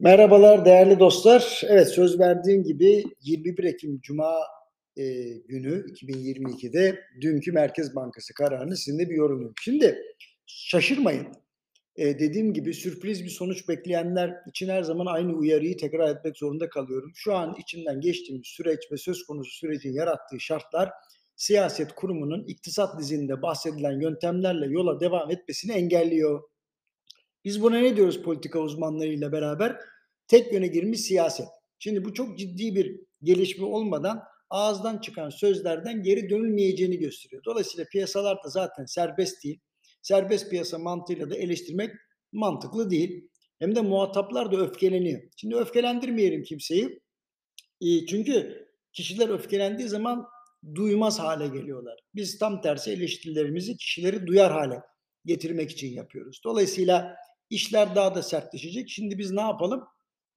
Merhabalar değerli dostlar. Evet söz verdiğim gibi 21 Ekim Cuma e, günü 2022'de dünkü Merkez Bankası kararını sizinle bir yorumluyorum. Şimdi şaşırmayın. E, dediğim gibi sürpriz bir sonuç bekleyenler için her zaman aynı uyarıyı tekrar etmek zorunda kalıyorum. Şu an içinden geçtiğimiz süreç ve söz konusu sürecin yarattığı şartlar siyaset kurumunun iktisat dizinde bahsedilen yöntemlerle yola devam etmesini engelliyor. Biz buna ne diyoruz politika uzmanlarıyla beraber? Tek yöne girmiş siyaset. Şimdi bu çok ciddi bir gelişme olmadan ağızdan çıkan sözlerden geri dönülmeyeceğini gösteriyor. Dolayısıyla piyasalar da zaten serbest değil. Serbest piyasa mantığıyla da eleştirmek mantıklı değil. Hem de muhataplar da öfkeleniyor. Şimdi öfkelendirmeyelim kimseyi. Çünkü kişiler öfkelendiği zaman duymaz hale geliyorlar. Biz tam tersi eleştirilerimizi kişileri duyar hale getirmek için yapıyoruz. Dolayısıyla işler daha da sertleşecek. Şimdi biz ne yapalım?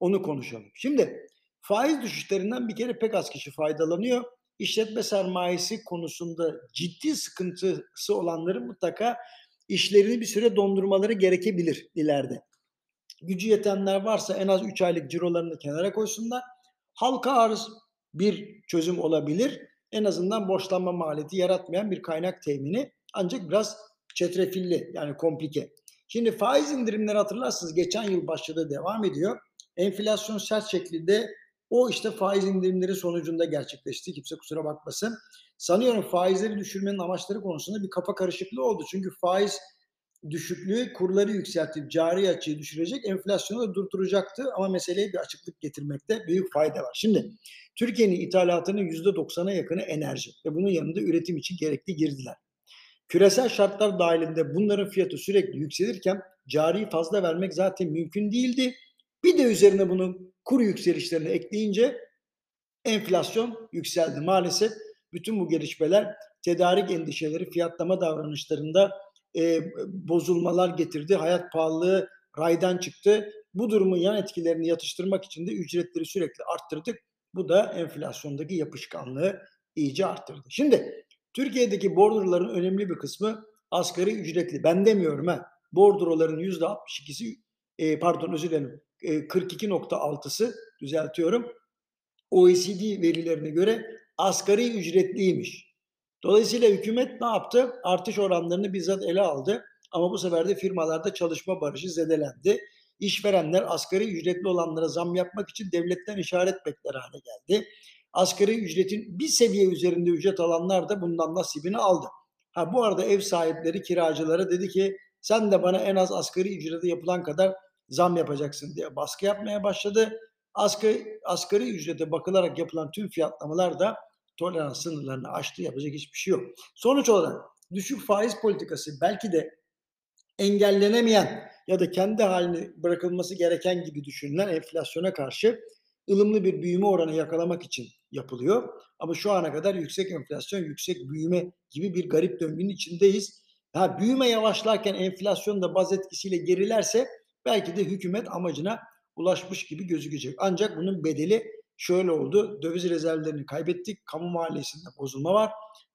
Onu konuşalım. Şimdi faiz düşüşlerinden bir kere pek az kişi faydalanıyor. İşletme sermayesi konusunda ciddi sıkıntısı olanların mutlaka işlerini bir süre dondurmaları gerekebilir ileride. Gücü yetenler varsa en az 3 aylık cirolarını kenara koysunlar. Halka arz bir çözüm olabilir. En azından borçlanma maliyeti yaratmayan bir kaynak temini ancak biraz çetrefilli yani komplike. Şimdi faiz indirimleri hatırlarsınız geçen yıl başladı devam ediyor. Enflasyon sert şekilde o işte faiz indirimleri sonucunda gerçekleşti. Kimse kusura bakmasın. Sanıyorum faizleri düşürmenin amaçları konusunda bir kafa karışıklığı oldu. Çünkü faiz düşüklüğü kurları yükseltip cari açığı düşürecek, enflasyonu da durduracaktı ama meseleye bir açıklık getirmekte büyük fayda var. Şimdi Türkiye'nin ithalatının %90'a yakını enerji ve bunun yanında üretim için gerekli girdiler. Küresel şartlar dahilinde bunların fiyatı sürekli yükselirken cari fazla vermek zaten mümkün değildi. Bir de üzerine bunu kur yükselişlerini ekleyince enflasyon yükseldi. Maalesef bütün bu gelişmeler tedarik endişeleri, fiyatlama davranışlarında e, bozulmalar getirdi. Hayat pahalılığı raydan çıktı. Bu durumun yan etkilerini yatıştırmak için de ücretleri sürekli arttırdık. Bu da enflasyondaki yapışkanlığı iyice arttırdı. Şimdi Türkiye'deki bordroların önemli bir kısmı asgari ücretli. Ben demiyorum ha. Bordroların %62'si e, pardon özür dilerim e, 42.6'sı düzeltiyorum. OECD verilerine göre asgari ücretliymiş. Dolayısıyla hükümet ne yaptı? Artış oranlarını bizzat ele aldı. Ama bu sefer de firmalarda çalışma barışı zedelendi. İşverenler asgari ücretli olanlara zam yapmak için devletten işaret bekler hale geldi asgari ücretin bir seviye üzerinde ücret alanlar da bundan nasibini aldı. Ha bu arada ev sahipleri kiracılara dedi ki sen de bana en az asgari ücrete yapılan kadar zam yapacaksın diye baskı yapmaya başladı. Asgari, asgari ücrete bakılarak yapılan tüm fiyatlamalar da tolerans sınırlarını aştı. Yapacak hiçbir şey yok. Sonuç olarak düşük faiz politikası belki de engellenemeyen ya da kendi halini bırakılması gereken gibi düşünülen enflasyona karşı ılımlı bir büyüme oranı yakalamak için yapılıyor. Ama şu ana kadar yüksek enflasyon, yüksek büyüme gibi bir garip döngünün içindeyiz. Ha, büyüme yavaşlarken enflasyon da baz etkisiyle gerilerse belki de hükümet amacına ulaşmış gibi gözükecek. Ancak bunun bedeli şöyle oldu. Döviz rezervlerini kaybettik. Kamu maliyesinde bozulma var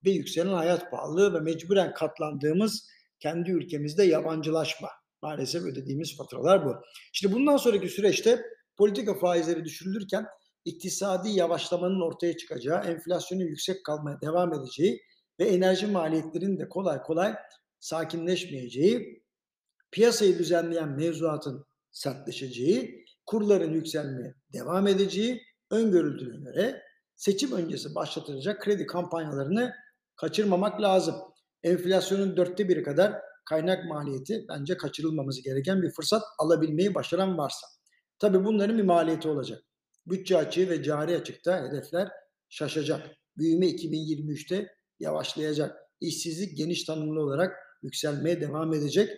ve yükselen hayat pahalılığı ve mecburen katlandığımız kendi ülkemizde yabancılaşma. Maalesef ödediğimiz faturalar bu. İşte bundan sonraki süreçte politika faizleri düşürülürken iktisadi yavaşlamanın ortaya çıkacağı, enflasyonun yüksek kalmaya devam edeceği ve enerji maliyetlerinin de kolay kolay sakinleşmeyeceği, piyasayı düzenleyen mevzuatın sertleşeceği, kurların yükselmeye devam edeceği öngörüldüğüne göre seçim öncesi başlatılacak kredi kampanyalarını kaçırmamak lazım. Enflasyonun dörtte biri kadar kaynak maliyeti bence kaçırılmaması gereken bir fırsat alabilmeyi başaran varsa. Tabii bunların bir maliyeti olacak. Bütçe açığı ve cari açıkta hedefler şaşacak. Büyüme 2023'te yavaşlayacak. İşsizlik geniş tanımlı olarak yükselmeye devam edecek.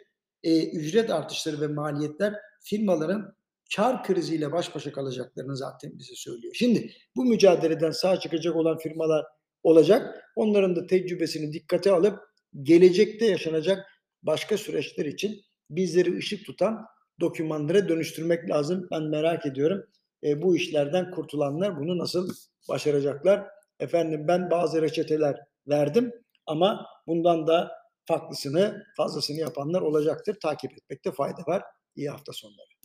E, ücret artışları ve maliyetler firmaların kar kriziyle baş başa kalacaklarını zaten bize söylüyor. Şimdi bu mücadeleden sağ çıkacak olan firmalar olacak. Onların da tecrübesini dikkate alıp gelecekte yaşanacak başka süreçler için bizleri ışık tutan dokümanlara dönüştürmek lazım. Ben merak ediyorum e, bu işlerden kurtulanlar bunu nasıl başaracaklar? Efendim ben bazı reçeteler verdim ama bundan da farklısını, fazlasını yapanlar olacaktır. Takip etmekte fayda var. İyi hafta sonları.